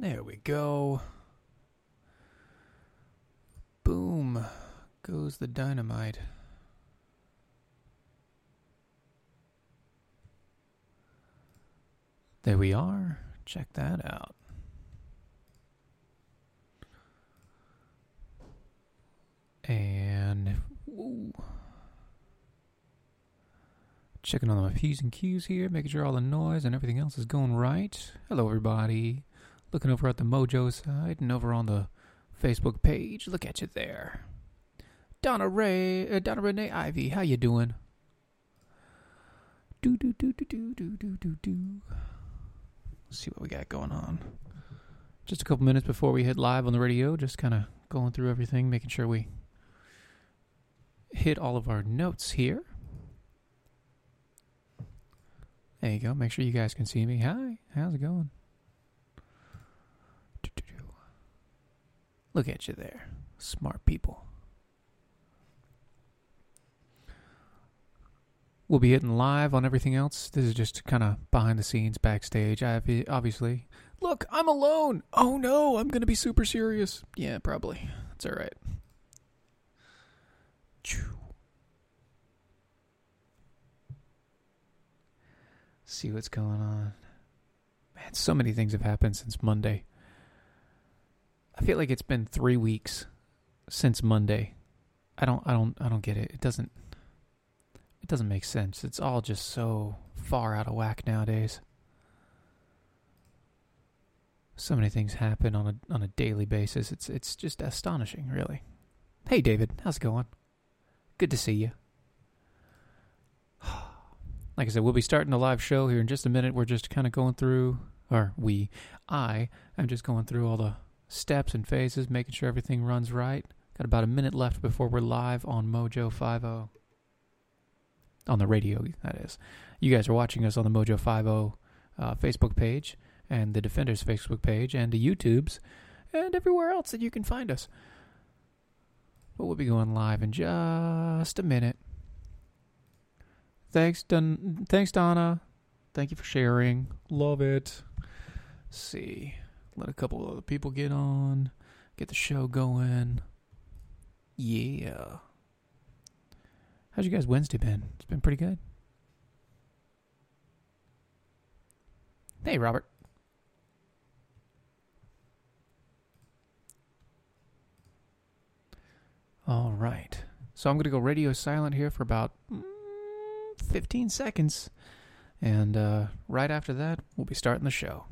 There we go. Boom goes the dynamite. There we are. Check that out. And checking on my P's and Q's here, making sure all the noise and everything else is going right. Hello, everybody. Looking over at the Mojo side and over on the Facebook page. Look at you there. Donna Ray, uh, Donna Renee Ivy, how you doing? Do do do do do do do do do. Let's see what we got going on. Just a couple minutes before we hit live on the radio, just kind of going through everything, making sure we hit all of our notes here. There you go. Make sure you guys can see me. Hi, how's it going? Look at you there. Smart people. We'll be hitting live on everything else. This is just kind of behind the scenes, backstage. I obviously. Look, I'm alone. Oh no, I'm to be super serious. Yeah, probably. That's all right. See what's going on. Man, so many things have happened since Monday. I feel like it's been three weeks since Monday. I don't, I don't, I don't get it. It doesn't, it doesn't make sense. It's all just so far out of whack nowadays. So many things happen on a on a daily basis. It's it's just astonishing, really. Hey, David, how's it going? Good to see you. Like I said, we'll be starting a live show here in just a minute. We're just kind of going through, or we, I, am just going through all the steps and phases, making sure everything runs right. Got about a minute left before we're live on Mojo 50. On the radio, that is. You guys are watching us on the Mojo 50 uh, Facebook page and the Defenders Facebook page and the YouTubes and everywhere else that you can find us. But we'll be going live in just a minute. Thanks, Don- thanks, Donna. Thank you for sharing. Love it. Let's see. Let a couple other people get on. Get the show going. Yeah. How's you guys' Wednesday been? It's been pretty good. Hey, Robert. All right. So I'm going to go radio silent here for about mm, 15 seconds. And uh, right after that, we'll be starting the show.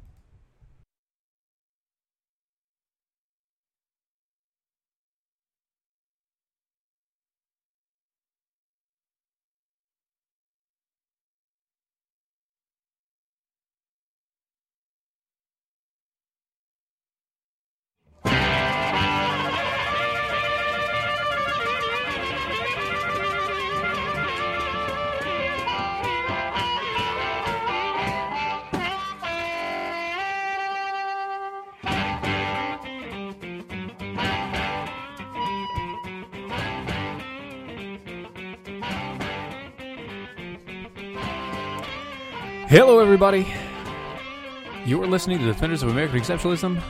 Everybody. You are listening to Defenders of American Exceptionalism.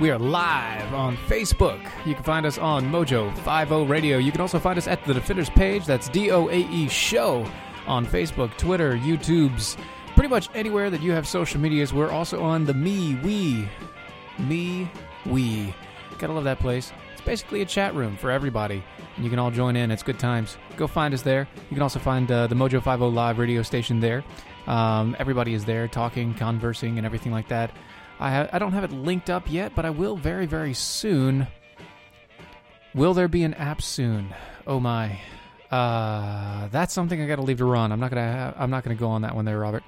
We are live on Facebook. You can find us on Mojo 50 Radio. You can also find us at the Defenders page. That's D O A E Show on Facebook, Twitter, YouTube's, pretty pretty much anywhere that you have social medias. We're also on the MeWe. Me We. Gotta love that place. It's basically a chat room for everybody, and you can all join in. It's good times. Go find us there. You can also find uh, the Mojo 50 Live radio station there. Um, everybody is there talking, conversing, and everything like that. I, ha- I don't have it linked up yet, but I will very, very soon. Will there be an app soon? Oh my. Uh, that's something I got to leave to run. I'm not gonna. Ha- I'm not gonna go on that one there, Robert.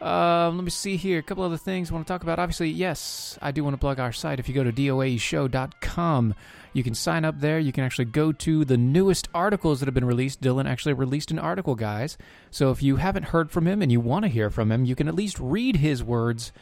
Um, let me see here. A couple other things I want to talk about. Obviously, yes, I do want to plug our site. If you go to doaeshow.com, you can sign up there. You can actually go to the newest articles that have been released. Dylan actually released an article, guys. So if you haven't heard from him and you want to hear from him, you can at least read his words.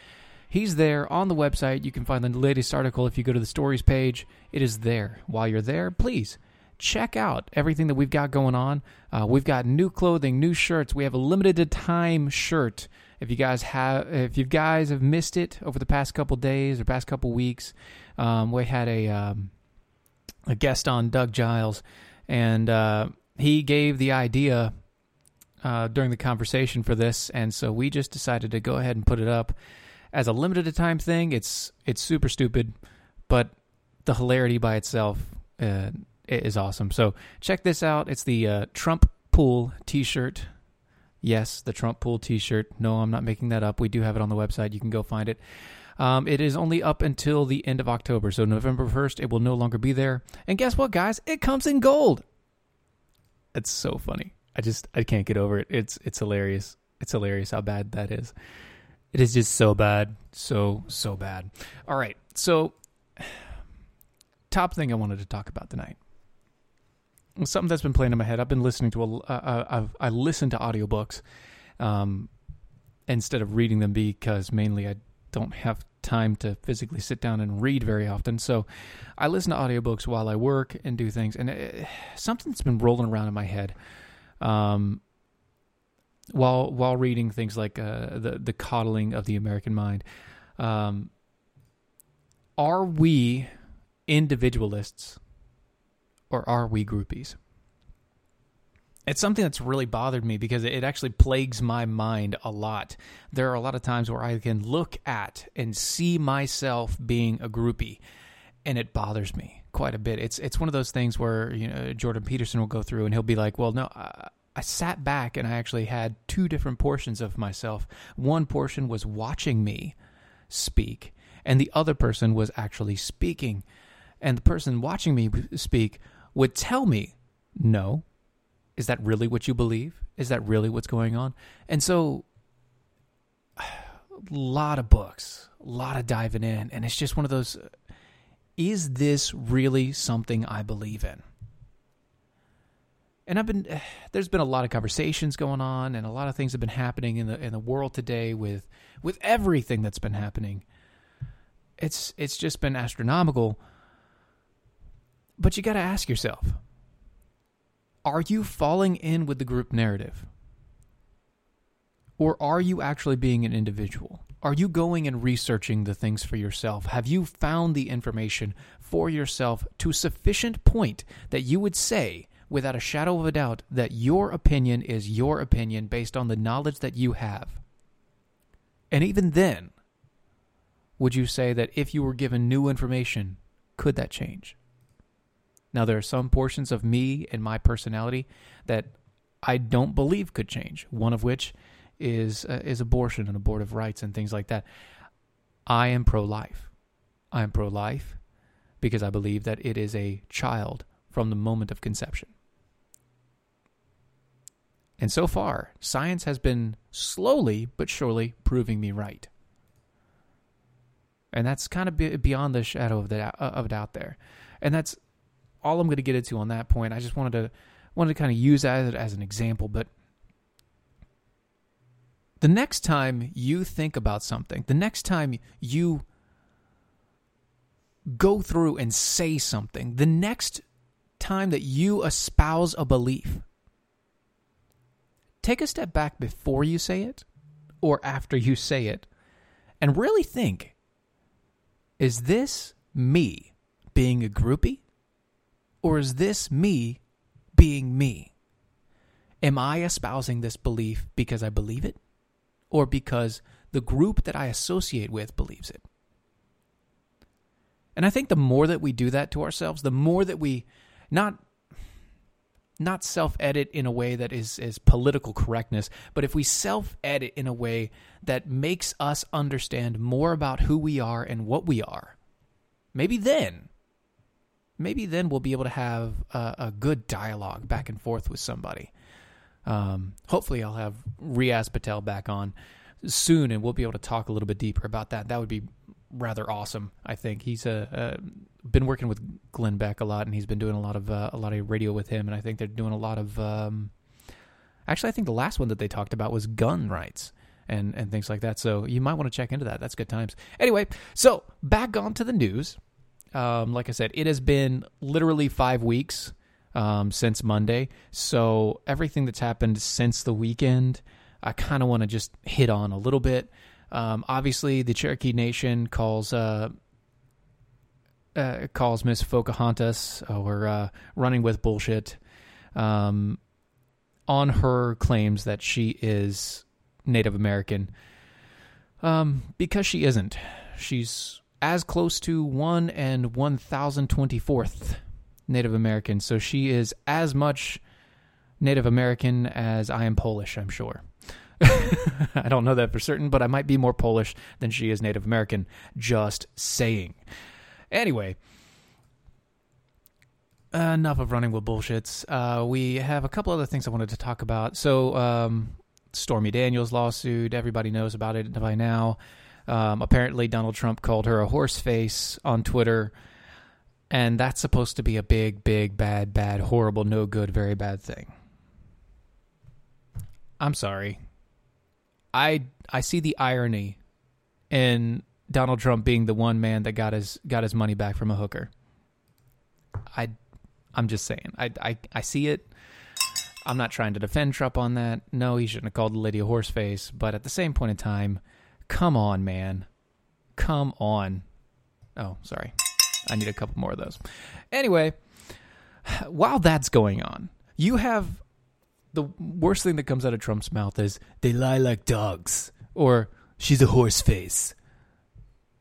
He's there on the website. You can find the latest article if you go to the stories page. It is there. While you're there, please check out everything that we've got going on. Uh, we've got new clothing, new shirts. We have a limited time shirt. If you guys have, if you guys have missed it over the past couple days or past couple weeks, um, we had a um, a guest on, Doug Giles, and uh, he gave the idea uh, during the conversation for this, and so we just decided to go ahead and put it up as a limited time thing. It's it's super stupid, but the hilarity by itself uh, is awesome. So check this out. It's the uh, Trump Pool T-shirt. Yes, the Trump Pool T-shirt. No, I'm not making that up. We do have it on the website. You can go find it. Um, it is only up until the end of October, so November 1st, it will no longer be there. And guess what, guys? It comes in gold. It's so funny. I just I can't get over it. It's it's hilarious. It's hilarious how bad that is. It is just so bad, so so bad. All right, so top thing I wanted to talk about tonight. Something that's been playing in my head. I've been listening to a. Uh, I've, I listen to audiobooks um, instead of reading them because mainly I don't have time to physically sit down and read very often. So I listen to audiobooks while I work and do things. And it, something that's been rolling around in my head um, while while reading things like uh, the the coddling of the American mind. Um, are we individualists or are we groupies? It's something that's really bothered me because it actually plagues my mind a lot. There are a lot of times where I can look at and see myself being a groupie, and it bothers me quite a bit. It's it's one of those things where you know Jordan Peterson will go through and he'll be like, "Well, no, I, I sat back and I actually had two different portions of myself. One portion was watching me speak, and the other person was actually speaking. And the person watching me speak would tell me, no, is that really what you believe? Is that really what's going on? And so, a lot of books, a lot of diving in. And it's just one of those uh, is this really something I believe in? And I've been there's been a lot of conversations going on and a lot of things have been happening in the in the world today with with everything that's been happening. It's it's just been astronomical. But you got to ask yourself, are you falling in with the group narrative? Or are you actually being an individual? Are you going and researching the things for yourself? Have you found the information for yourself to sufficient point that you would say, without a shadow of a doubt, that your opinion is your opinion based on the knowledge that you have? And even then, would you say that if you were given new information, could that change? Now, there are some portions of me and my personality that I don't believe could change. One of which is uh, is abortion and abortive rights and things like that. I am pro life. I am pro life because I believe that it is a child from the moment of conception. And so far, science has been slowly but surely proving me right. And that's kind of beyond the shadow of, the, of doubt there. And that's all I'm going to get into on that point. I just wanted to wanted to kind of use that as an example, but the next time you think about something, the next time you go through and say something, the next time that you espouse a belief, take a step back before you say it or after you say it and really think is this me being a groupie? Or is this me being me? Am I espousing this belief because I believe it? or because the group that I associate with believes it. And I think the more that we do that to ourselves, the more that we not not self-edit in a way that is is political correctness, but if we self-edit in a way that makes us understand more about who we are and what we are, maybe then maybe then we'll be able to have a, a good dialogue back and forth with somebody. Um, hopefully, I'll have Riaz Patel back on soon, and we'll be able to talk a little bit deeper about that. That would be rather awesome. I think he's uh, uh, been working with Glenn Beck a lot, and he's been doing a lot of uh, a lot of radio with him. And I think they're doing a lot of. Um, actually, I think the last one that they talked about was gun rights and and things like that. So you might want to check into that. That's good times. Anyway, so back on to the news. Um, like I said, it has been literally five weeks um, since Monday. So everything that's happened since the weekend, I kind of want to just hit on a little bit. Um, obviously, the Cherokee Nation calls uh, uh, calls Miss Pocahontas or uh, running with bullshit um, on her claims that she is Native American um, because she isn't. She's as close to one and one thousand twenty fourth Native American, so she is as much Native American as I am Polish. I'm sure. I don't know that for certain, but I might be more Polish than she is Native American. Just saying. Anyway, enough of running with bullshits. Uh, we have a couple other things I wanted to talk about. So, um, Stormy Daniels lawsuit, everybody knows about it by now. Um, apparently, Donald Trump called her a horse face on Twitter. And that's supposed to be a big, big, bad, bad, horrible, no good, very bad thing. I'm sorry. I I see the irony in Donald Trump being the one man that got his got his money back from a hooker. I I'm just saying. I I I see it. I'm not trying to defend Trump on that. No, he shouldn't have called the lady a horseface, but at the same point in time, come on, man. Come on. Oh, sorry. I need a couple more of those. Anyway, while that's going on, you have the worst thing that comes out of Trump's mouth is they lie like dogs or she's a horse face.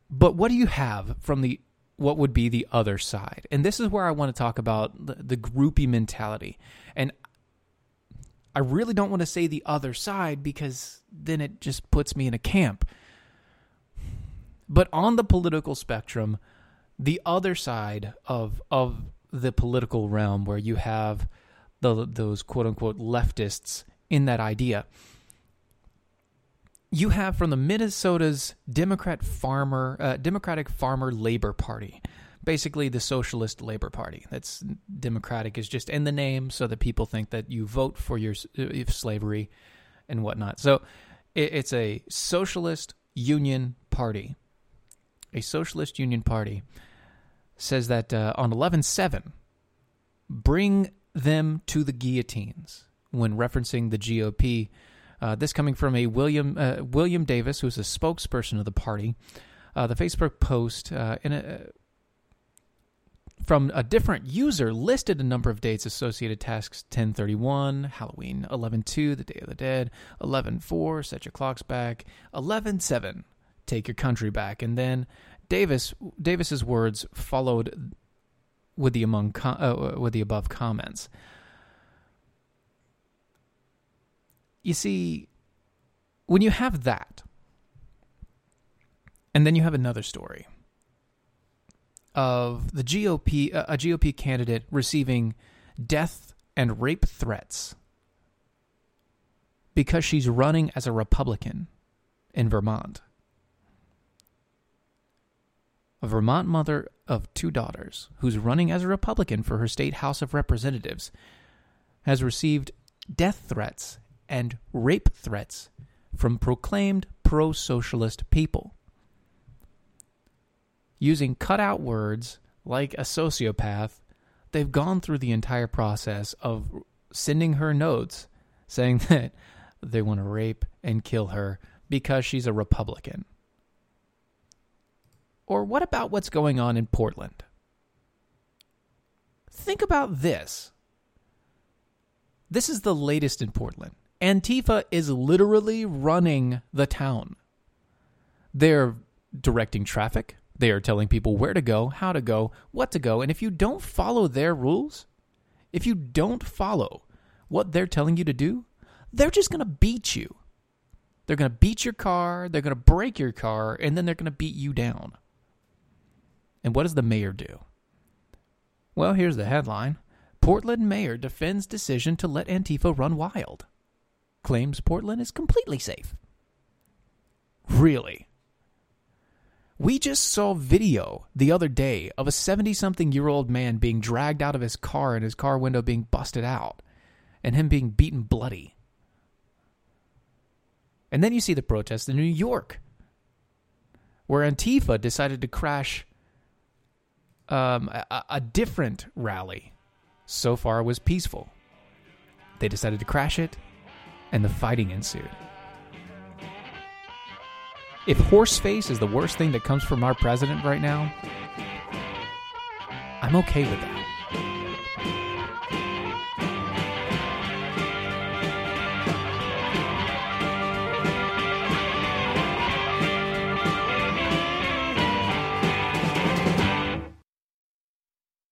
But what do you have from the what would be the other side? And this is where I want to talk about the, the groupie mentality. And I really don't want to say the other side because then it just puts me in a camp. But on the political spectrum, the other side of of the political realm where you have the, those quote unquote leftists in that idea. You have from the Minnesota's Democrat Farmer uh, Democratic Farmer Labor Party, basically the Socialist Labor Party. That's Democratic is just in the name, so that people think that you vote for your uh, slavery and whatnot. So it, it's a socialist union party. A socialist union party says that uh, on eleven seven, bring them to the guillotines when referencing the GOP. Uh, this coming from a William uh, William Davis, who's a spokesperson of the party. Uh, the Facebook post uh, a, from a different user listed a number of dates associated tasks 1031 halloween 11.2 the day of the dead 11.4 set your clocks back 11.7 take your country back and then davis davis's words followed with the among uh, with the above comments. You see, when you have that, and then you have another story of the GOP, a GOP candidate receiving death and rape threats because she's running as a Republican in Vermont a Vermont mother of two daughters who's running as a Republican for her state House of Representatives, has received death threats and rape threats from proclaimed pro socialist people. Using cutout words like a sociopath, they've gone through the entire process of sending her notes saying that they want to rape and kill her because she's a Republican. Or what about what's going on in Portland? Think about this. This is the latest in Portland. Antifa is literally running the town. They're directing traffic. They are telling people where to go, how to go, what to go. And if you don't follow their rules, if you don't follow what they're telling you to do, they're just going to beat you. They're going to beat your car, they're going to break your car, and then they're going to beat you down. And what does the mayor do? Well, here's the headline Portland mayor defends decision to let Antifa run wild. Claims Portland is completely safe. Really? We just saw video the other day of a 70 something year old man being dragged out of his car and his car window being busted out and him being beaten bloody. And then you see the protests in New York, where Antifa decided to crash um, a, a different rally. So far, was peaceful. They decided to crash it, and the fighting ensued. If horseface is the worst thing that comes from our president right now, I'm okay with that.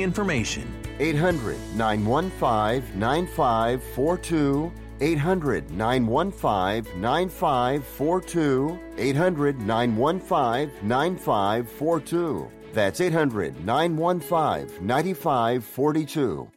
information. 800 915 9542. 800 915 9542. 800 915 9542. That's 800 915 9542.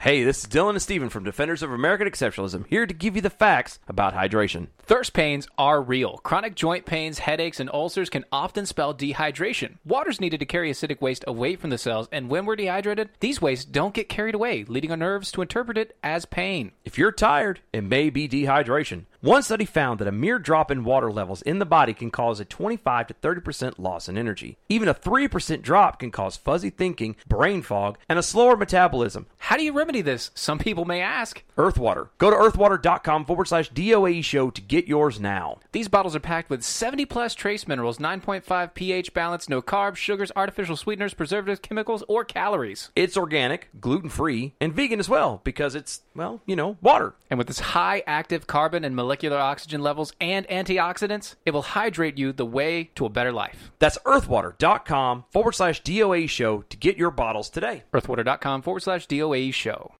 Hey, this is Dylan and Steven from Defenders of American Exceptionalism here to give you the facts about hydration. Thirst pains are real. Chronic joint pains, headaches, and ulcers can often spell dehydration. Water's needed to carry acidic waste away from the cells, and when we're dehydrated, these wastes don't get carried away, leading our nerves to interpret it as pain. If you're tired, it may be dehydration. One study found that a mere drop in water levels in the body can cause a 25 to 30% loss in energy. Even a 3% drop can cause fuzzy thinking, brain fog, and a slower metabolism. How do you remedy this? Some people may ask. Earthwater. Go to earthwater.com forward slash DOAE show to get yours now. These bottles are packed with 70 plus trace minerals, 9.5 pH balance, no carbs, sugars, artificial sweeteners, preservatives, chemicals, or calories. It's organic, gluten free, and vegan as well because it's, well, you know, water. And with this high active carbon and molecular oxygen levels and antioxidants, it will hydrate you the way to a better life. That's earthwater.com forward slash DOAE show to get your bottles today. Earthwater.com forward slash DOAE show.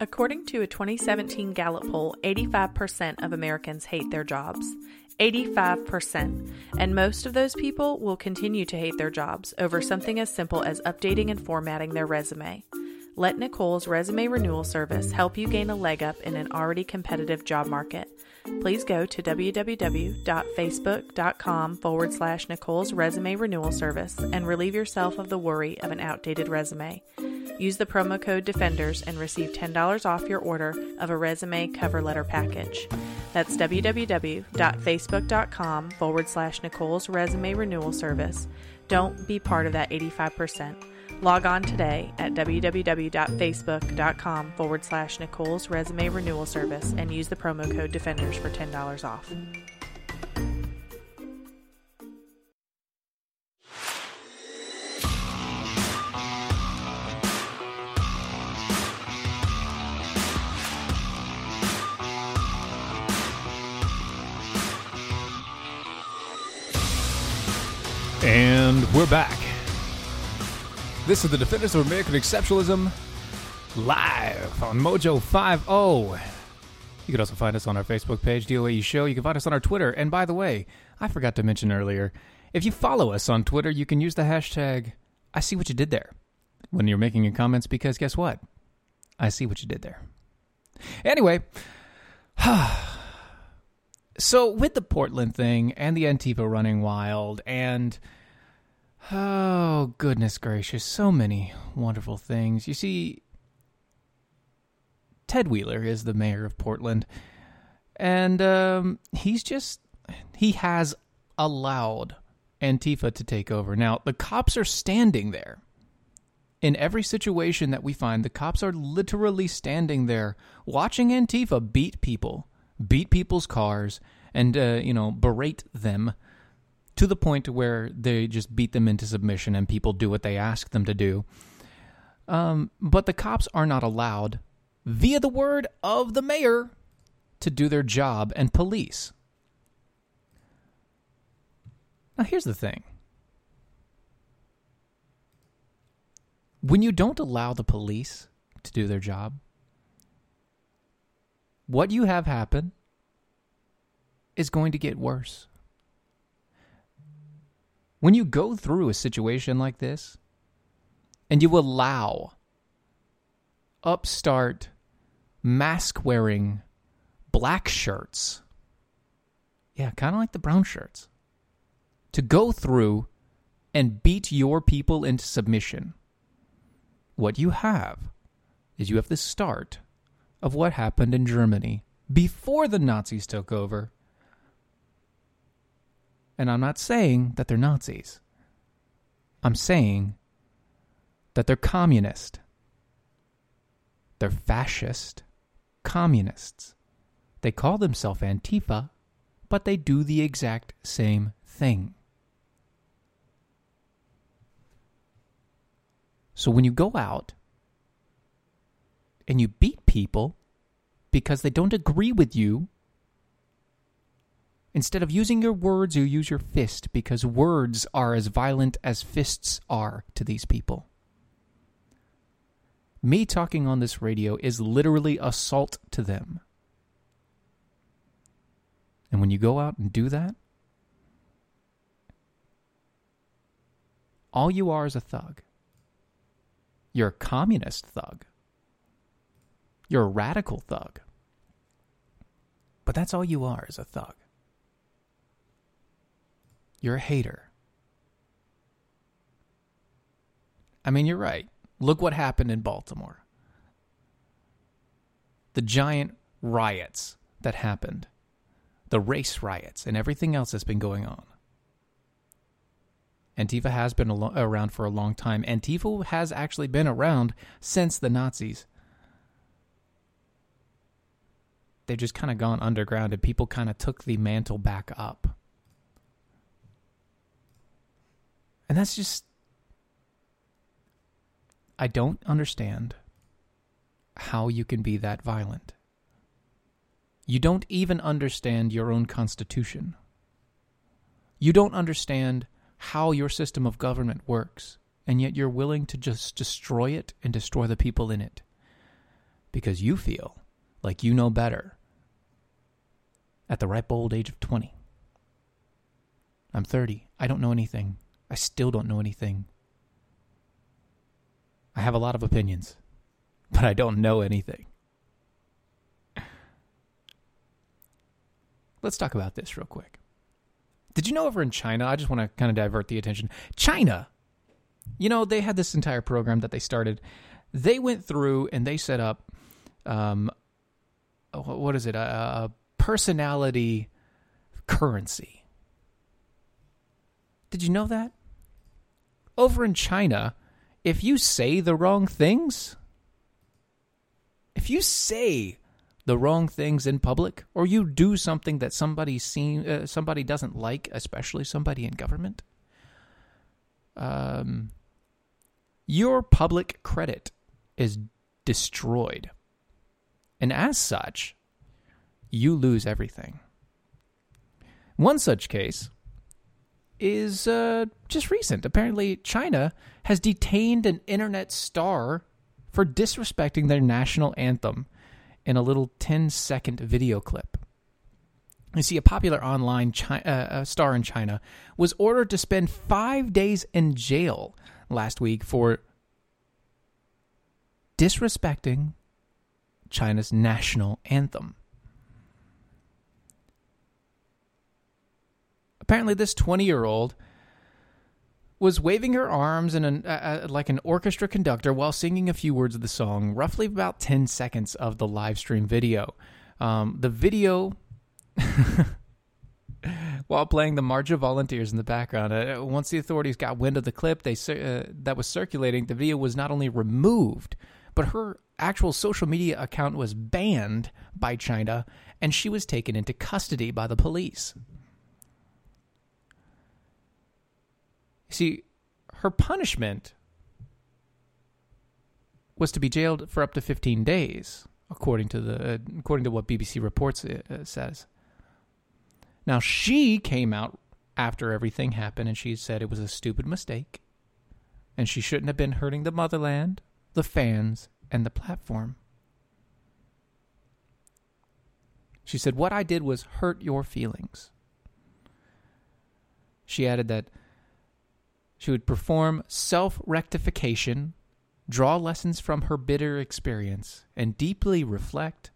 According to a 2017 Gallup poll, 85% of Americans hate their jobs. 85%. And most of those people will continue to hate their jobs over something as simple as updating and formatting their resume. Let Nicole's resume renewal service help you gain a leg up in an already competitive job market. Please go to www.facebook.com forward slash Nicole's resume renewal service and relieve yourself of the worry of an outdated resume. Use the promo code DEFENDERS and receive $10 off your order of a resume cover letter package. That's www.facebook.com forward slash Nicole's resume renewal service. Don't be part of that 85%. Log on today at www.facebook.com forward slash Nicole's resume renewal service and use the promo code DEFENDERS for $10 off. And we're back. This is the Defenders of American Exceptionalism live on Mojo 50. You can also find us on our Facebook page, DOAE Show. You can find us on our Twitter. And by the way, I forgot to mention earlier, if you follow us on Twitter, you can use the hashtag I see what you did there when you're making your comments because guess what? I see what you did there. Anyway, so with the Portland thing and the Antifa running wild and oh goodness gracious, so many wonderful things. You see Ted Wheeler is the mayor of Portland and um, he's just he has allowed Antifa to take over. Now, the cops are standing there. In every situation that we find, the cops are literally standing there watching Antifa beat people, beat people's cars, and, uh, you know, berate them to the point where they just beat them into submission and people do what they ask them to do. Um, but the cops are not allowed, via the word of the mayor, to do their job and police. Now, here's the thing when you don't allow the police to do their job, what you have happen is going to get worse. When you go through a situation like this and you allow upstart, mask wearing black shirts, yeah, kind of like the brown shirts, to go through and beat your people into submission. What you have is you have the start of what happened in Germany before the Nazis took over. And I'm not saying that they're Nazis. I'm saying that they're communist. They're fascist communists. They call themselves Antifa, but they do the exact same thing. So when you go out and you beat people because they don't agree with you, instead of using your words, you use your fist because words are as violent as fists are to these people. Me talking on this radio is literally assault to them. And when you go out and do that, all you are is a thug. You're a communist thug. You're a radical thug. But that's all you are is a thug. You're a hater. I mean, you're right. Look what happened in Baltimore. The giant riots that happened, the race riots, and everything else that's been going on. Antifa has been around for a long time. Antifa has actually been around since the Nazis. They've just kind of gone underground and people kind of took the mantle back up. And that's just. I don't understand how you can be that violent. You don't even understand your own constitution. You don't understand how your system of government works, and yet you're willing to just destroy it and destroy the people in it because you feel like you know better at the ripe old age of 20. I'm 30. I don't know anything. I still don't know anything. I have a lot of opinions, but I don't know anything. Let's talk about this real quick. Did you know over in China? I just want to kind of divert the attention. China, you know, they had this entire program that they started. They went through and they set up, um, what is it? A, a personality currency. Did you know that? Over in China, if you say the wrong things, if you say the wrong things in public, or you do something that somebody seen uh, somebody doesn't like, especially somebody in government, um, your public credit is destroyed, and as such, you lose everything. One such case is uh, just recent. Apparently, China has detained an internet star for disrespecting their national anthem in a little 10 second video clip. You see, a popular online chi- uh, star in China was ordered to spend five days in jail last week for disrespecting China's national anthem. Apparently, this 20 year old was waving her arms in an, uh, uh, like an orchestra conductor while singing a few words of the song, roughly about 10 seconds of the live stream video. Um, the video, while playing the March of Volunteers in the background, uh, once the authorities got wind of the clip they uh, that was circulating, the video was not only removed, but her actual social media account was banned by China, and she was taken into custody by the police. See, her punishment was to be jailed for up to 15 days, according to the uh, according to what BBC Reports uh, says. Now she came out after everything happened and she said it was a stupid mistake and she shouldn't have been hurting the motherland, the fans, and the platform. She said what I did was hurt your feelings. She added that she would perform self rectification, draw lessons from her bitter experience, and deeply reflect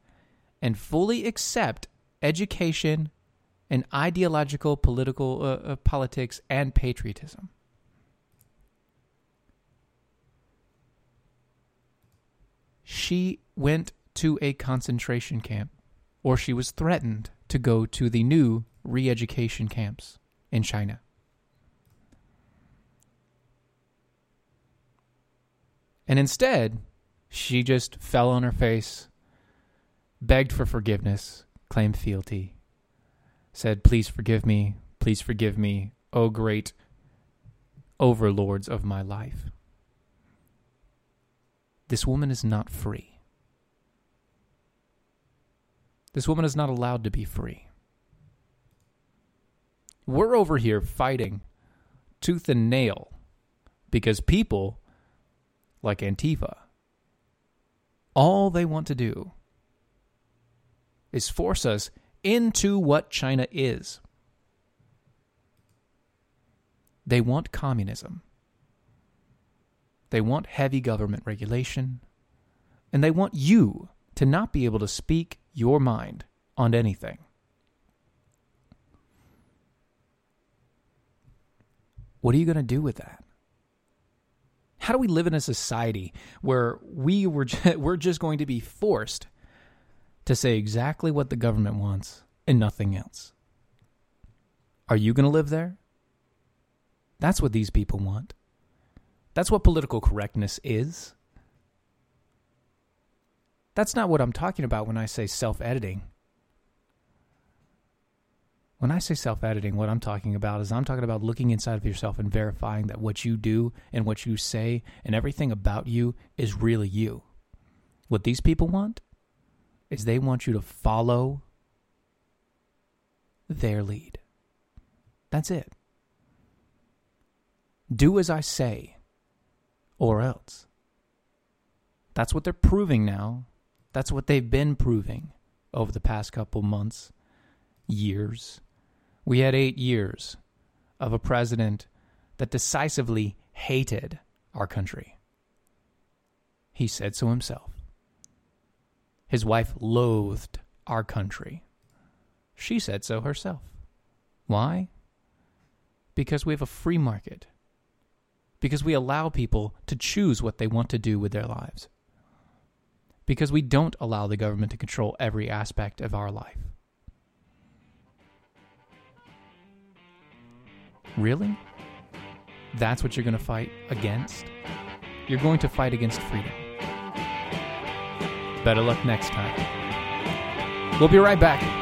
and fully accept education and ideological political uh, uh, politics and patriotism. She went to a concentration camp, or she was threatened to go to the new re education camps in China. And instead, she just fell on her face, begged for forgiveness, claimed fealty, said, Please forgive me, please forgive me, O great overlords of my life. This woman is not free. This woman is not allowed to be free. We're over here fighting tooth and nail because people like Antifa, all they want to do is force us into what China is. They want communism. They want heavy government regulation. And they want you to not be able to speak your mind on anything. What are you going to do with that? How do we live in a society where we were we're just going to be forced to say exactly what the government wants and nothing else? Are you going to live there? That's what these people want. That's what political correctness is. That's not what I'm talking about when I say self editing. When I say self editing, what I'm talking about is I'm talking about looking inside of yourself and verifying that what you do and what you say and everything about you is really you. What these people want is they want you to follow their lead. That's it. Do as I say, or else. That's what they're proving now. That's what they've been proving over the past couple months, years. We had eight years of a president that decisively hated our country. He said so himself. His wife loathed our country. She said so herself. Why? Because we have a free market. Because we allow people to choose what they want to do with their lives. Because we don't allow the government to control every aspect of our life. Really? That's what you're going to fight against? You're going to fight against freedom. Better luck next time. We'll be right back.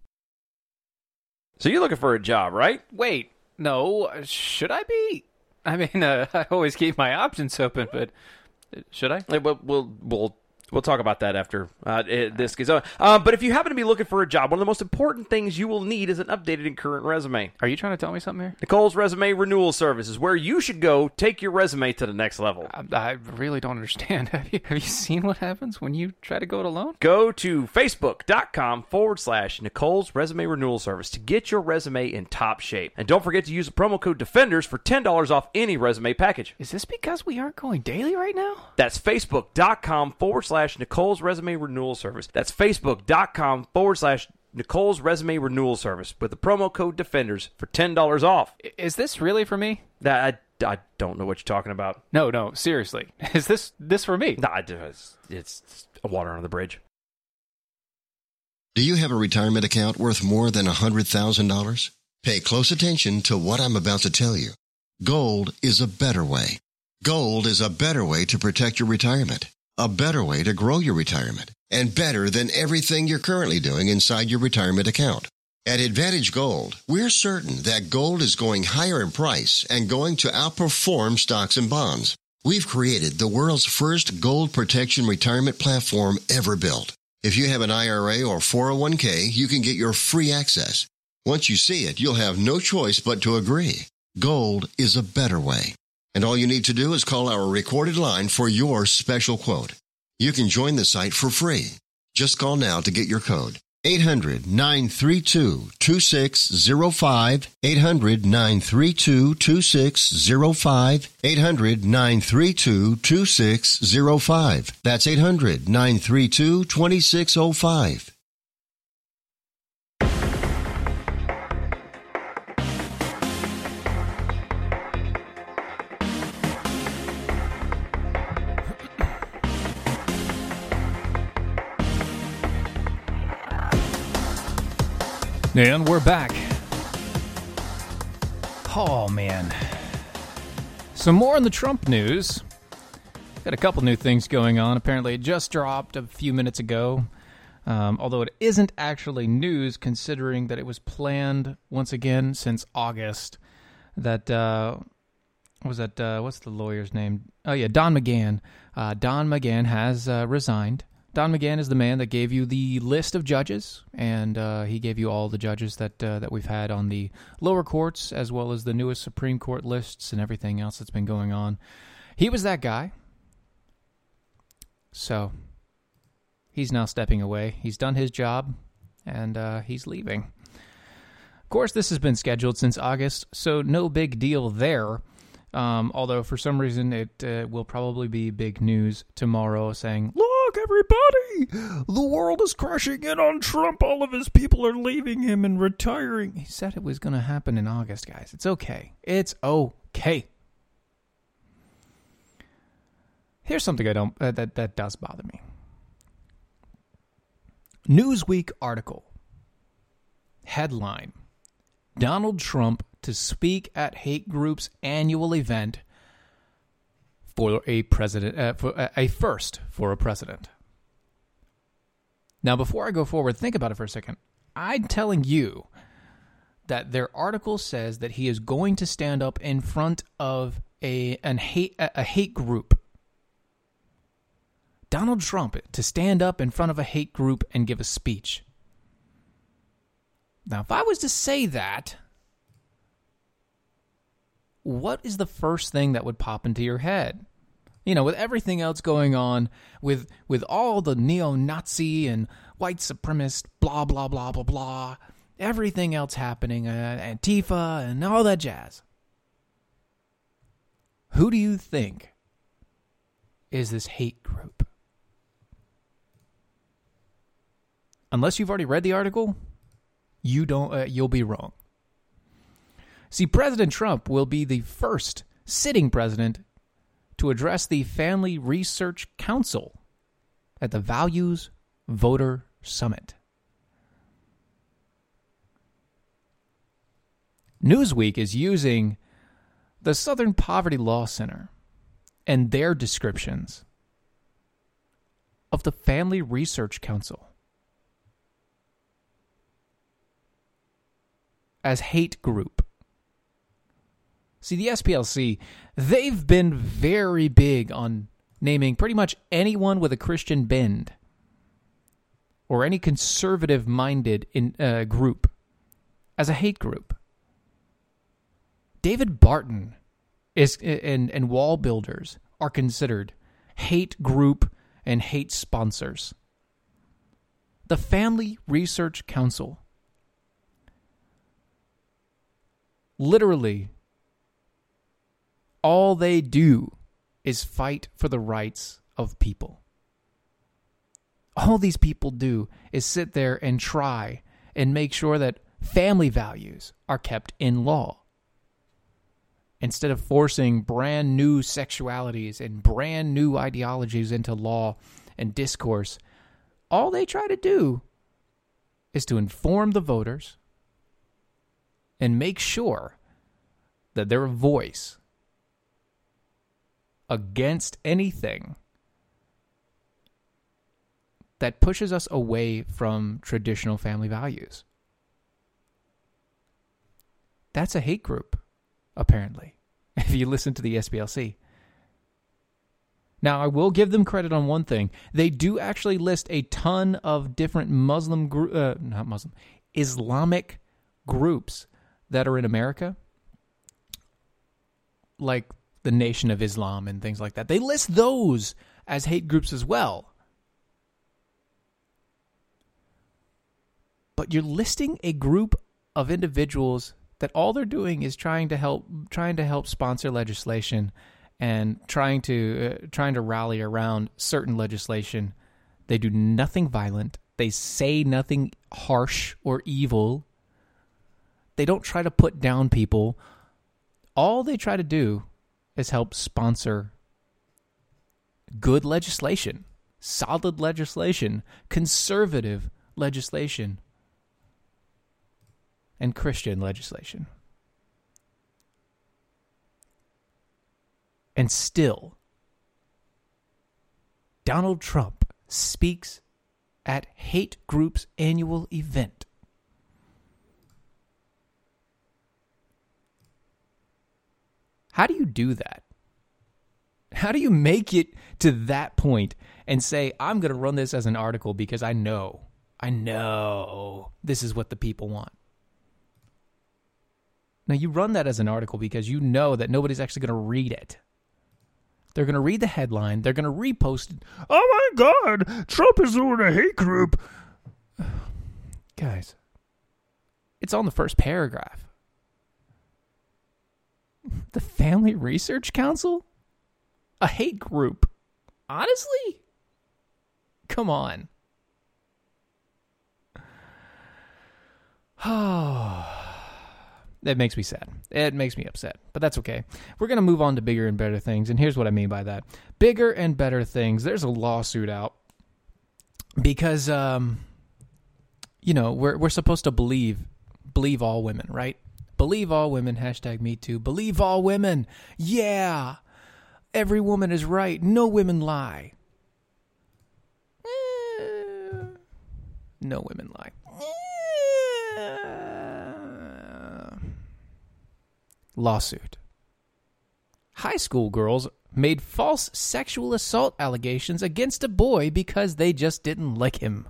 So you're looking for a job, right? Wait, no, should I be? I mean, uh, I always keep my options open, but should I? Hey, We'll, we'll, we'll, we'll talk about that after uh, it, this gets on. Uh, but if you happen to be looking for a job, one of the most important things you will need is an updated and current resume. Are you trying to tell me something here? Nicole's Resume Renewal Service is where you should go take your resume to the next level. I, I really don't understand. Have you have you seen what happens when you try to go it alone? Go to facebook.com forward slash Nicole's Resume Renewal Service to get your resume in top shape. And don't forget to use the promo code DEFENDERS for $10 off any resume package. Is this because we aren't going daily right now? That's facebook.com forward slash Nicole's Resume Renewal Service. That's facebook.com forward slash Nicole's Resume Renewal Service with the promo code DEFENDERS for $10 off. Is this really for me? That I, I don't know what you're talking about. No, no, seriously. Is this this for me? Nah, I do. It's, a water under the bridge. Do you have a retirement account worth more than $100,000? Pay close attention to what I'm about to tell you. Gold is a better way. Gold is a better way to protect your retirement, a better way to grow your retirement, and better than everything you're currently doing inside your retirement account. At Advantage Gold, we're certain that gold is going higher in price and going to outperform stocks and bonds. We've created the world's first gold protection retirement platform ever built. If you have an IRA or 401k, you can get your free access. Once you see it, you'll have no choice but to agree. Gold is a better way. And all you need to do is call our recorded line for your special quote. You can join the site for free. Just call now to get your code. 800 932 2605. 800 932 2605. 800 932 2605. That's 800 932 2605. And we're back. Oh man. Some more on the Trump news. Got a couple new things going on. Apparently, it just dropped a few minutes ago. Um, although it isn't actually news, considering that it was planned once again since August. That uh, was that? Uh, what's the lawyer's name? Oh yeah, Don McGahn. Uh, Don McGahn has uh, resigned. Don McGahn is the man that gave you the list of judges, and uh, he gave you all the judges that uh, that we've had on the lower courts, as well as the newest Supreme Court lists and everything else that's been going on. He was that guy. So he's now stepping away. He's done his job, and uh, he's leaving. Of course, this has been scheduled since August, so no big deal there. Um, although for some reason it uh, will probably be big news tomorrow, saying, "Look, everybody, the world is crashing in on Trump. All of his people are leaving him and retiring." He said it was going to happen in August, guys. It's okay. It's okay. Here's something I don't uh, that that does bother me. Newsweek article headline: Donald Trump to speak at hate group's annual event for a president uh, for a- first for a president. Now, before I go forward, think about it for a second. I'm telling you that their article says that he is going to stand up in front of a an hate a hate group. Donald Trump to stand up in front of a hate group and give a speech. Now, if I was to say that, what is the first thing that would pop into your head? You know, with everything else going on, with with all the neo-Nazi and white supremacist blah blah blah blah blah, everything else happening, uh, Antifa and all that jazz. Who do you think is this hate group? Unless you've already read the article, you don't uh, you'll be wrong. See, President Trump will be the first sitting president to address the Family Research Council at the Values Voter Summit. Newsweek is using the Southern Poverty Law Center and their descriptions of the Family Research Council as hate group. See, the SPLC, they've been very big on naming pretty much anyone with a Christian bend or any conservative minded in, uh, group as a hate group. David Barton is and and WallBuilders are considered hate group and hate sponsors. The Family Research Council literally all they do is fight for the rights of people. All these people do is sit there and try and make sure that family values are kept in law instead of forcing brand new sexualities and brand new ideologies into law and discourse, all they try to do is to inform the voters and make sure that their voice against anything that pushes us away from traditional family values. That's a hate group apparently, if you listen to the SPLC. Now, I will give them credit on one thing. They do actually list a ton of different Muslim, group, uh, not Muslim, Islamic groups that are in America, like the Nation of Islam and things like that. They list those as hate groups as well. But you're listing a group of individuals that all they're doing is trying to help trying to help sponsor legislation and trying to uh, trying to rally around certain legislation. They do nothing violent. They say nothing harsh or evil. They don't try to put down people. All they try to do is helped sponsor good legislation, solid legislation, conservative legislation and Christian legislation. And still, Donald Trump speaks at hate group's annual event. How do you do that? How do you make it to that point and say, I'm going to run this as an article because I know, I know this is what the people want? Now, you run that as an article because you know that nobody's actually going to read it. They're going to read the headline. They're going to repost it. Oh my God, Trump is doing a hate group. Guys, it's on the first paragraph. The Family Research Council? A hate group. Honestly? Come on. It makes me sad. It makes me upset, but that's okay. We're going to move on to bigger and better things. And here's what I mean by that bigger and better things. There's a lawsuit out because, um, you know, we're, we're supposed to believe, believe all women, right? Believe all women, hashtag me too. Believe all women. Yeah. Every woman is right. No women lie. Eh, no women lie. lawsuit. High school girls made false sexual assault allegations against a boy because they just didn't like him.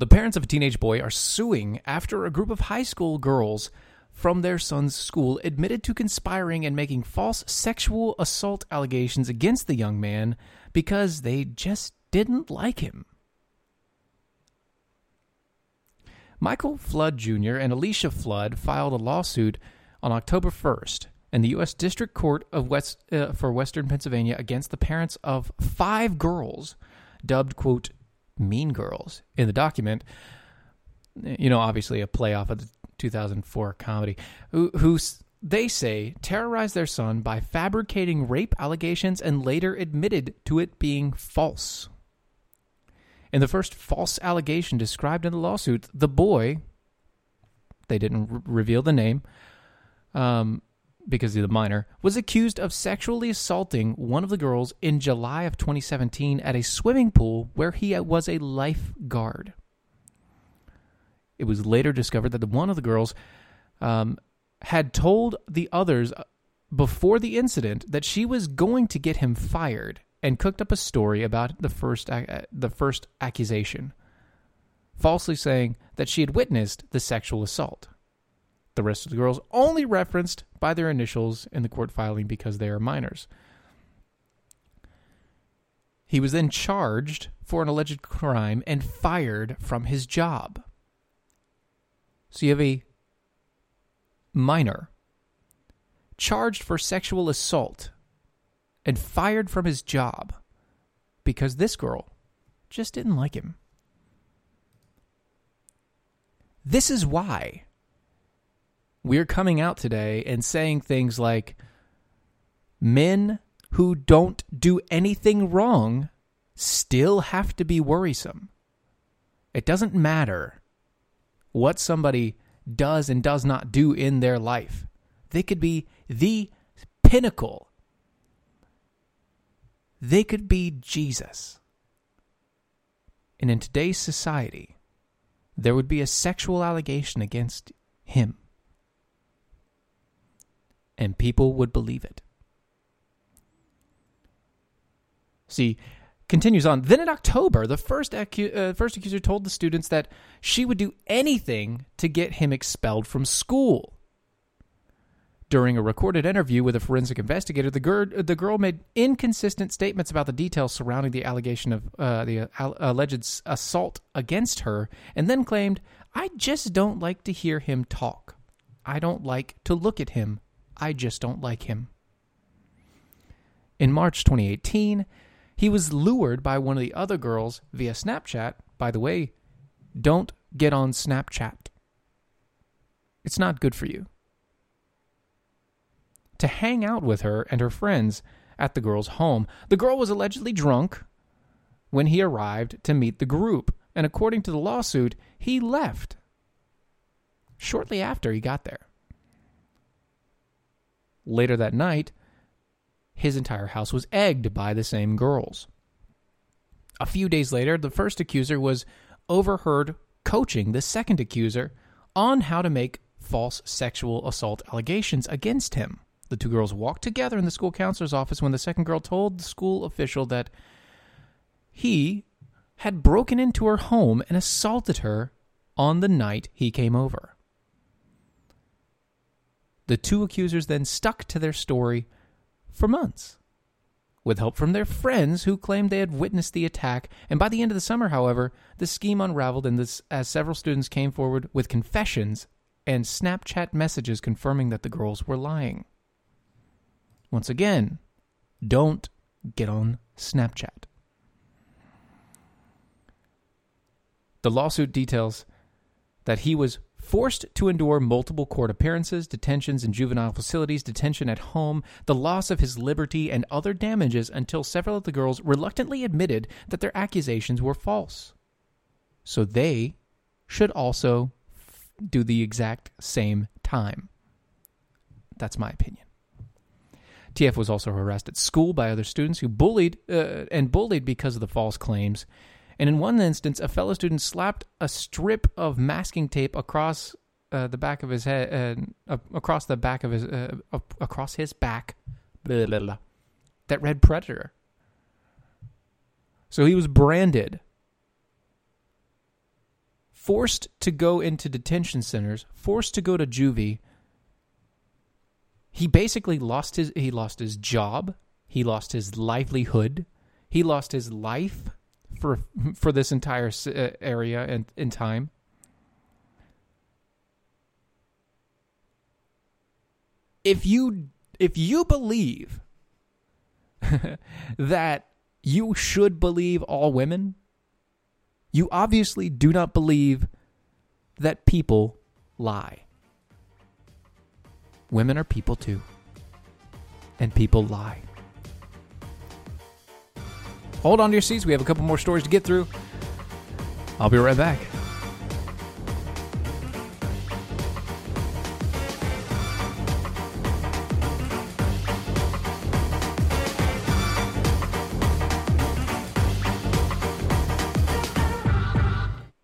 The parents of a teenage boy are suing after a group of high school girls from their son's school admitted to conspiring and making false sexual assault allegations against the young man because they just didn't like him. Michael Flood Jr. and Alicia Flood filed a lawsuit on October 1st in the U.S. District Court of West uh, for Western Pennsylvania against the parents of five girls, dubbed "quote Mean Girls in the document. You know, obviously a playoff of the 2004 comedy. Who, who they say terrorized their son by fabricating rape allegations and later admitted to it being false. In the first false allegation described in the lawsuit, the boy, they didn't r- reveal the name um, because he's a minor, was accused of sexually assaulting one of the girls in July of 2017 at a swimming pool where he was a lifeguard. It was later discovered that one of the girls um, had told the others uh, before the incident that she was going to get him fired and cooked up a story about the first uh, the first accusation, falsely saying that she had witnessed the sexual assault. The rest of the girls only referenced by their initials in the court filing because they are minors. He was then charged for an alleged crime and fired from his job. So you have a minor charged for sexual assault and fired from his job because this girl just didn't like him. This is why we're coming out today and saying things like men who don't do anything wrong still have to be worrisome. It doesn't matter what somebody does and does not do in their life. They could be the pinnacle. They could be Jesus. And in today's society, there would be a sexual allegation against him. And people would believe it. See, continues on. Then in October, the first, acu- uh, first accuser told the students that she would do anything to get him expelled from school. During a recorded interview with a forensic investigator, the, girl, the girl made inconsistent statements about the details surrounding the allegation of uh, the alleged assault against her, and then claimed, I just don't like to hear him talk. I don't like to look at him. I just don't like him. In March 2018, he was lured by one of the other girls via Snapchat. By the way, don't get on Snapchat. It's not good for you to hang out with her and her friends at the girl's home. The girl was allegedly drunk when he arrived to meet the group, and according to the lawsuit, he left shortly after he got there. Later that night, his entire house was egged by the same girls. A few days later, the first accuser was overheard coaching the second accuser on how to make false sexual assault allegations against him. The two girls walked together in the school counselor's office when the second girl told the school official that he had broken into her home and assaulted her on the night he came over. The two accusers then stuck to their story for months, with help from their friends who claimed they had witnessed the attack. And by the end of the summer, however, the scheme unraveled and this, as several students came forward with confessions and Snapchat messages confirming that the girls were lying. Once again, don't get on Snapchat. The lawsuit details that he was forced to endure multiple court appearances, detentions in juvenile facilities, detention at home, the loss of his liberty, and other damages until several of the girls reluctantly admitted that their accusations were false. So they should also do the exact same time. That's my opinion. TF was also harassed at school by other students who bullied uh, and bullied because of the false claims. And in one instance, a fellow student slapped a strip of masking tape across uh, the back of his head, uh, across the back of his, uh, across his back, blah, blah, blah, that read Predator. So he was branded, forced to go into detention centers, forced to go to juvie, he basically lost his he lost his job, he lost his livelihood, he lost his life for for this entire uh, area and in time. If you if you believe that you should believe all women, You obviously do not believe that people lie. Women are people too. And people lie. Hold on to your seats. We have a couple more stories to get through. I'll be right back.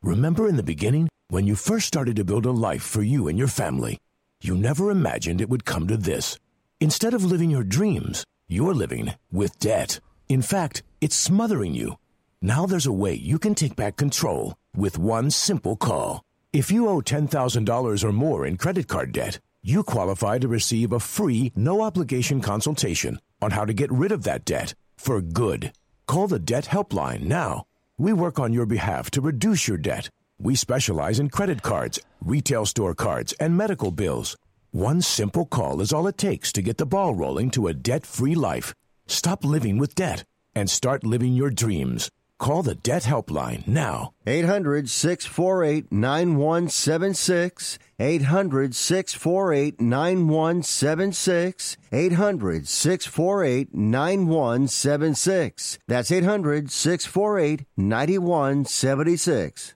Remember in the beginning, when you first started to build a life for you and your family, you never imagined it would come to this. Instead of living your dreams, you're living with debt. In fact, it's smothering you. Now there's a way you can take back control with one simple call. If you owe $10,000 or more in credit card debt, you qualify to receive a free, no obligation consultation on how to get rid of that debt for good. Call the Debt Helpline now. We work on your behalf to reduce your debt. We specialize in credit cards, retail store cards, and medical bills. One simple call is all it takes to get the ball rolling to a debt free life. Stop living with debt and start living your dreams. Call the Debt Helpline now. 800 648 9176. 800 648 9176. 800 648 9176. That's 800 648 9176.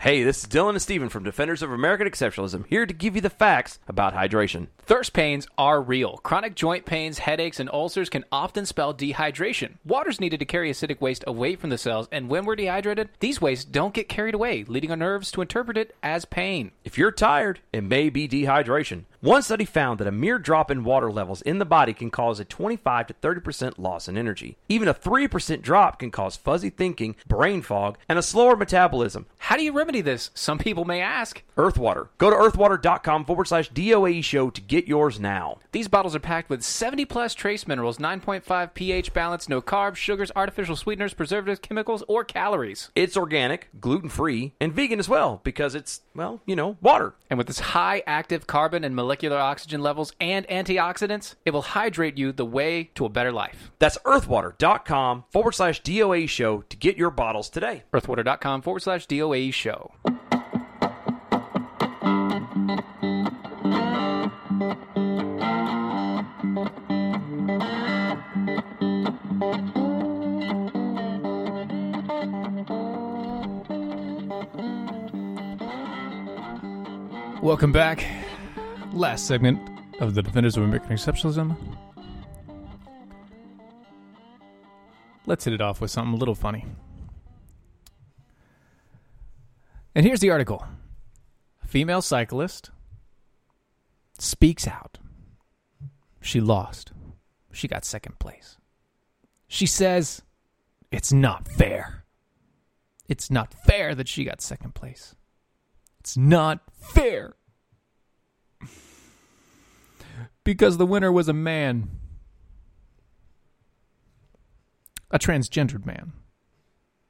Hey, this is Dylan and Steven from Defenders of American Exceptionalism here to give you the facts about hydration. Thirst pains are real. Chronic joint pains, headaches, and ulcers can often spell dehydration. Water's needed to carry acidic waste away from the cells, and when we're dehydrated, these wastes don't get carried away, leading our nerves to interpret it as pain. If you're tired, it may be dehydration. One study found that a mere drop in water levels in the body can cause a 25 to 30% loss in energy. Even a 3% drop can cause fuzzy thinking, brain fog, and a slower metabolism. How do you remedy this? Some people may ask. Earthwater. Go to earthwater.com forward slash DOAE show to get yours now. These bottles are packed with 70 plus trace minerals, 9.5 pH balance, no carbs, sugars, artificial sweeteners, preservatives, chemicals, or calories. It's organic, gluten free, and vegan as well because it's, well, you know, water. And with its high active carbon and molecular oxygen levels and antioxidants, it will hydrate you the way to a better life. That's earthwater.com forward slash DOAE show to get your bottles today. Earthwater.com forward slash DOAE show. Welcome back. Last segment of the Defenders of American Exceptionalism. Let's hit it off with something a little funny. And here's the article Female cyclist speaks out. She lost. She got second place. She says, It's not fair. It's not fair that she got second place. It's not fair. Because the winner was a man. A transgendered man.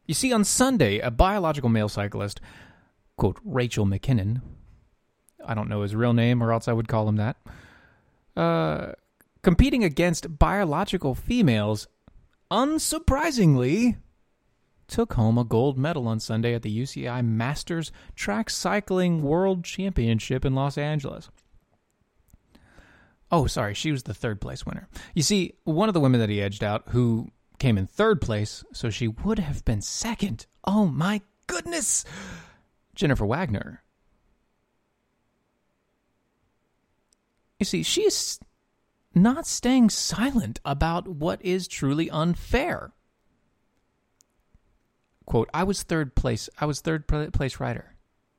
You see, on Sunday, a biological male cyclist, quote, Rachel McKinnon, I don't know his real name or else I would call him that, uh, competing against biological females, unsurprisingly, took home a gold medal on Sunday at the UCI Masters Track Cycling World Championship in Los Angeles. Oh, sorry, she was the third place winner. You see, one of the women that he edged out, who came in third place, so she would have been second. Oh my goodness. Jennifer Wagner. You see, she's not staying silent about what is truly unfair. Quote, I was third place. I was third place writer.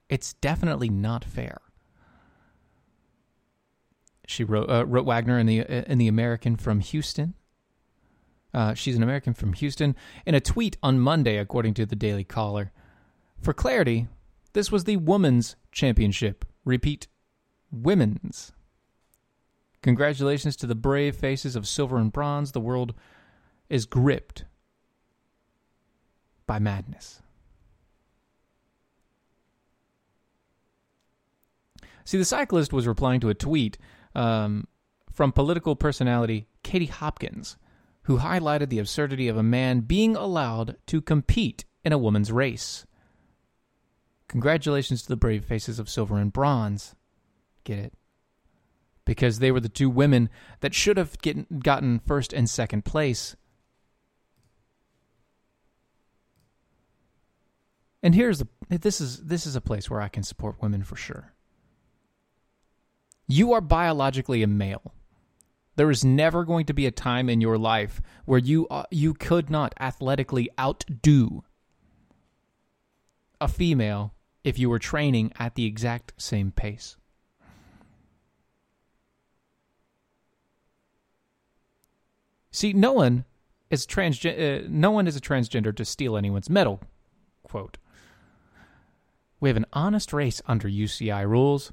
It's definitely not fair. She wrote, uh, wrote Wagner in the in the American from Houston. Uh, she's an American from Houston. In a tweet on Monday, according to the Daily Caller, for clarity, this was the women's championship. Repeat, women's. Congratulations to the brave faces of silver and bronze. The world is gripped by madness. See, the cyclist was replying to a tweet um, from political personality Katie Hopkins, who highlighted the absurdity of a man being allowed to compete in a woman's race. Congratulations to the brave faces of silver and bronze. Get it? Because they were the two women that should have get, gotten first and second place. And here's the this is this is a place where I can support women for sure. You are biologically a male. There is never going to be a time in your life where you uh, you could not athletically outdo a female if you were training at the exact same pace. See, no one is transgen- uh, no one is a transgender to steal anyone's medal. Quote. We have an honest race under UCI rules.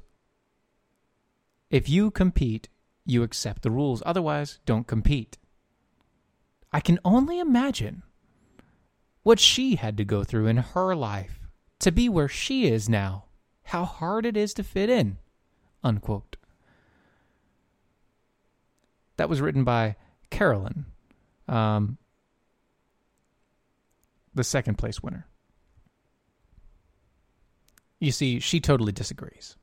If you compete, you accept the rules. Otherwise, don't compete. I can only imagine what she had to go through in her life to be where she is now. How hard it is to fit in. Unquote. That was written by Carolyn, um, the second place winner. You see, she totally disagrees.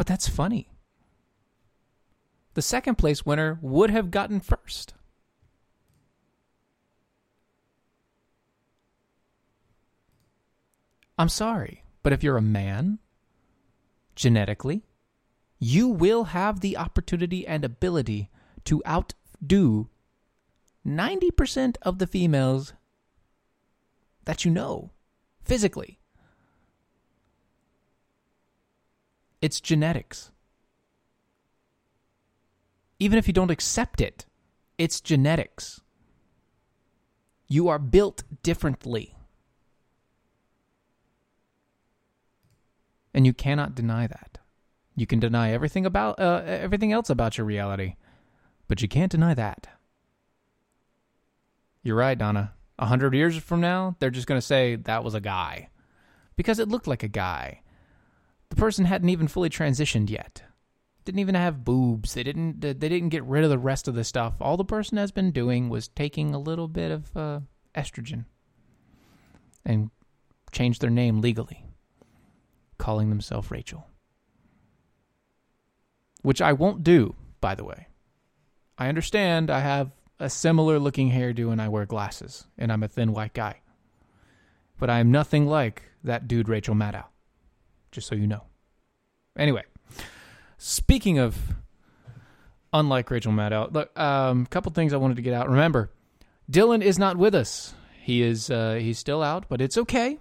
But that's funny. The second place winner would have gotten first. I'm sorry, but if you're a man, genetically, you will have the opportunity and ability to outdo 90% of the females that you know physically. It's genetics. Even if you don't accept it, it's genetics. You are built differently. And you cannot deny that. You can deny everything about uh, everything else about your reality, but you can't deny that. You're right, Donna. A hundred years from now, they're just going to say that was a guy because it looked like a guy. The person hadn't even fully transitioned yet. Didn't even have boobs. They didn't. They didn't get rid of the rest of the stuff. All the person has been doing was taking a little bit of uh, estrogen and changed their name legally, calling themselves Rachel. Which I won't do, by the way. I understand I have a similar looking hairdo and I wear glasses, and I'm a thin white guy. But I am nothing like that dude Rachel Maddow. Just so you know. Anyway, speaking of unlike Rachel Maddow, look, um, couple things I wanted to get out. Remember, Dylan is not with us. He is uh, he's still out, but it's okay.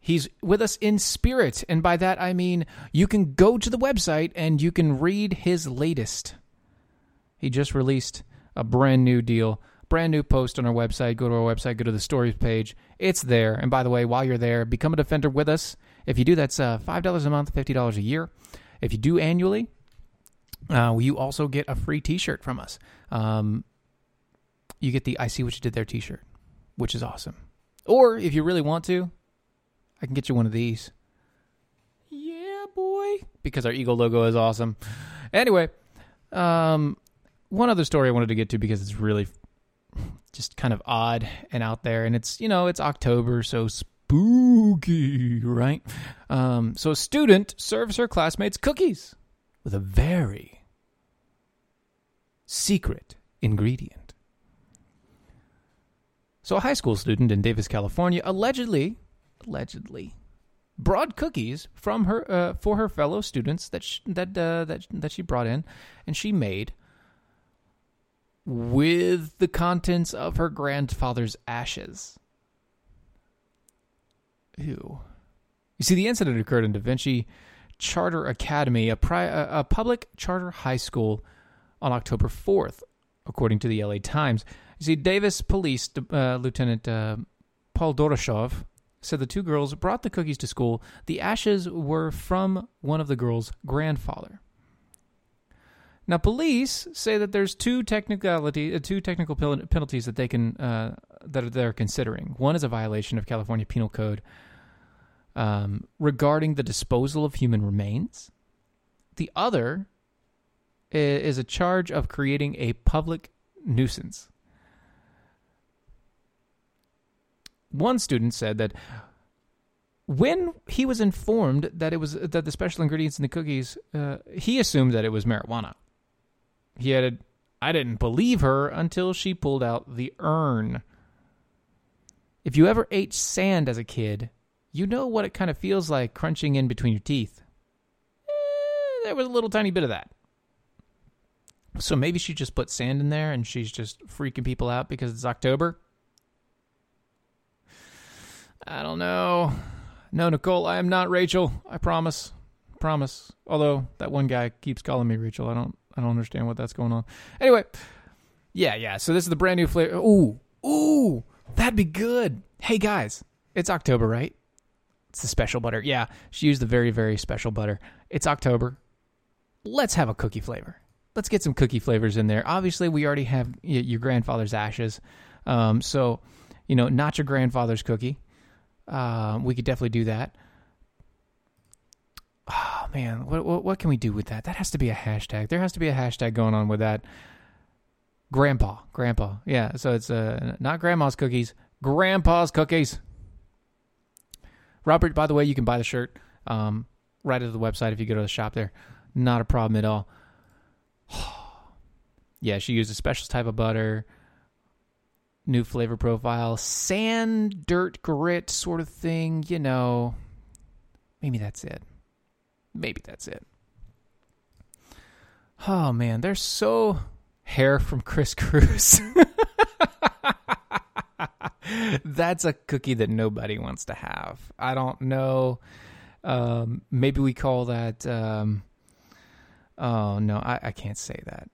He's with us in spirit, and by that I mean you can go to the website and you can read his latest. He just released a brand new deal, brand new post on our website. Go to our website, go to the stories page. It's there. And by the way, while you're there, become a defender with us. If you do, that's uh, $5 a month, $50 a year. If you do annually, uh, you also get a free t shirt from us. Um, you get the I See What You Did There t shirt, which is awesome. Or if you really want to, I can get you one of these. Yeah, boy. Because our Eagle logo is awesome. Anyway, um, one other story I wanted to get to because it's really just kind of odd and out there, and it's you know it's October, so spooky, right? Um, so a student serves her classmates cookies with a very secret ingredient. So, a high school student in Davis, California, allegedly, allegedly, brought cookies from her uh, for her fellow students that sh- that uh, that that she brought in, and she made with the contents of her grandfather's ashes. Ew. You see, the incident occurred in Da Vinci Charter Academy, a, pri- a, public charter high school, on October 4th, according to the LA Times. You see, Davis Police uh, Lieutenant uh, Paul Doroshov said the two girls brought the cookies to school. The ashes were from one of the girls' grandfather. Now, police say that there's two technicality, uh, two technical penalties that they can uh, that they're considering. One is a violation of California Penal Code um, regarding the disposal of human remains. The other is a charge of creating a public nuisance. One student said that when he was informed that it was that the special ingredients in the cookies, uh, he assumed that it was marijuana. He added, "I didn't believe her until she pulled out the urn." If you ever ate sand as a kid, you know what it kind of feels like crunching in between your teeth. Eh, there was a little tiny bit of that. So maybe she just put sand in there and she's just freaking people out because it's October. I don't know. No, Nicole, I am not Rachel. I promise. Promise. Although that one guy keeps calling me Rachel. I don't I don't understand what that's going on. Anyway, yeah, yeah. So this is the brand new flavor. Ooh. Ooh. That'd be good. Hey guys, it's October, right? It's the special butter. Yeah, she used the very, very special butter. It's October. Let's have a cookie flavor. Let's get some cookie flavors in there. Obviously, we already have your grandfather's ashes. Um, so, you know, not your grandfather's cookie. Uh, we could definitely do that. Oh man, what, what, what can we do with that? That has to be a hashtag. There has to be a hashtag going on with that. Grandpa, grandpa, yeah. So it's uh, not grandma's cookies, grandpa's cookies. Robert, by the way, you can buy the shirt um, right at the website if you go to the shop there. Not a problem at all. yeah, she used a special type of butter, new flavor profile, sand, dirt, grit sort of thing. You know, maybe that's it. Maybe that's it. Oh man, they're so hair from Chris Cruz. that's a cookie that nobody wants to have. I don't know. Um, maybe we call that. Um, oh no, I, I can't say that.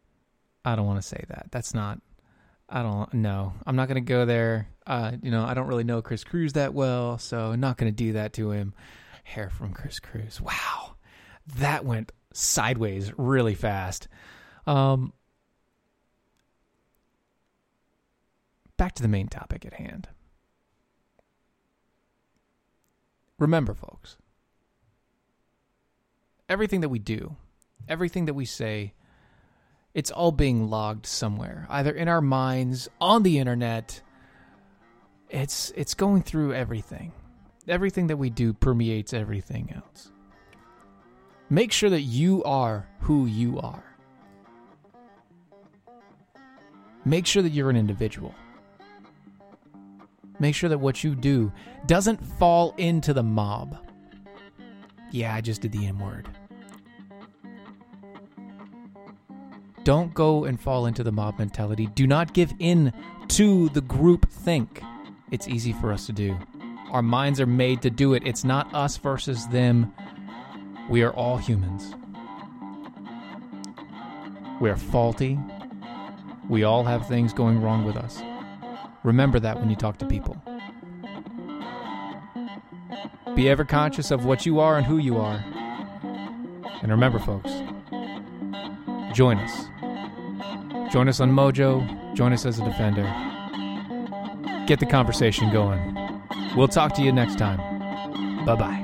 I don't want to say that. That's not. I don't know. I'm not going to go there. Uh, you know, I don't really know Chris Cruz that well, so I'm not going to do that to him. Hair from Chris Cruz. Wow, that went sideways really fast. Um, back to the main topic at hand. Remember, folks, everything that we do, everything that we say, it's all being logged somewhere, either in our minds, on the internet. It's it's going through everything. Everything that we do permeates everything else. Make sure that you are who you are. Make sure that you're an individual. Make sure that what you do doesn't fall into the mob. Yeah, I just did the N word. Don't go and fall into the mob mentality. Do not give in to the group think. It's easy for us to do. Our minds are made to do it. It's not us versus them. We are all humans. We are faulty. We all have things going wrong with us. Remember that when you talk to people. Be ever conscious of what you are and who you are. And remember, folks, join us. Join us on Mojo. Join us as a defender. Get the conversation going. We'll talk to you next time. Bye bye.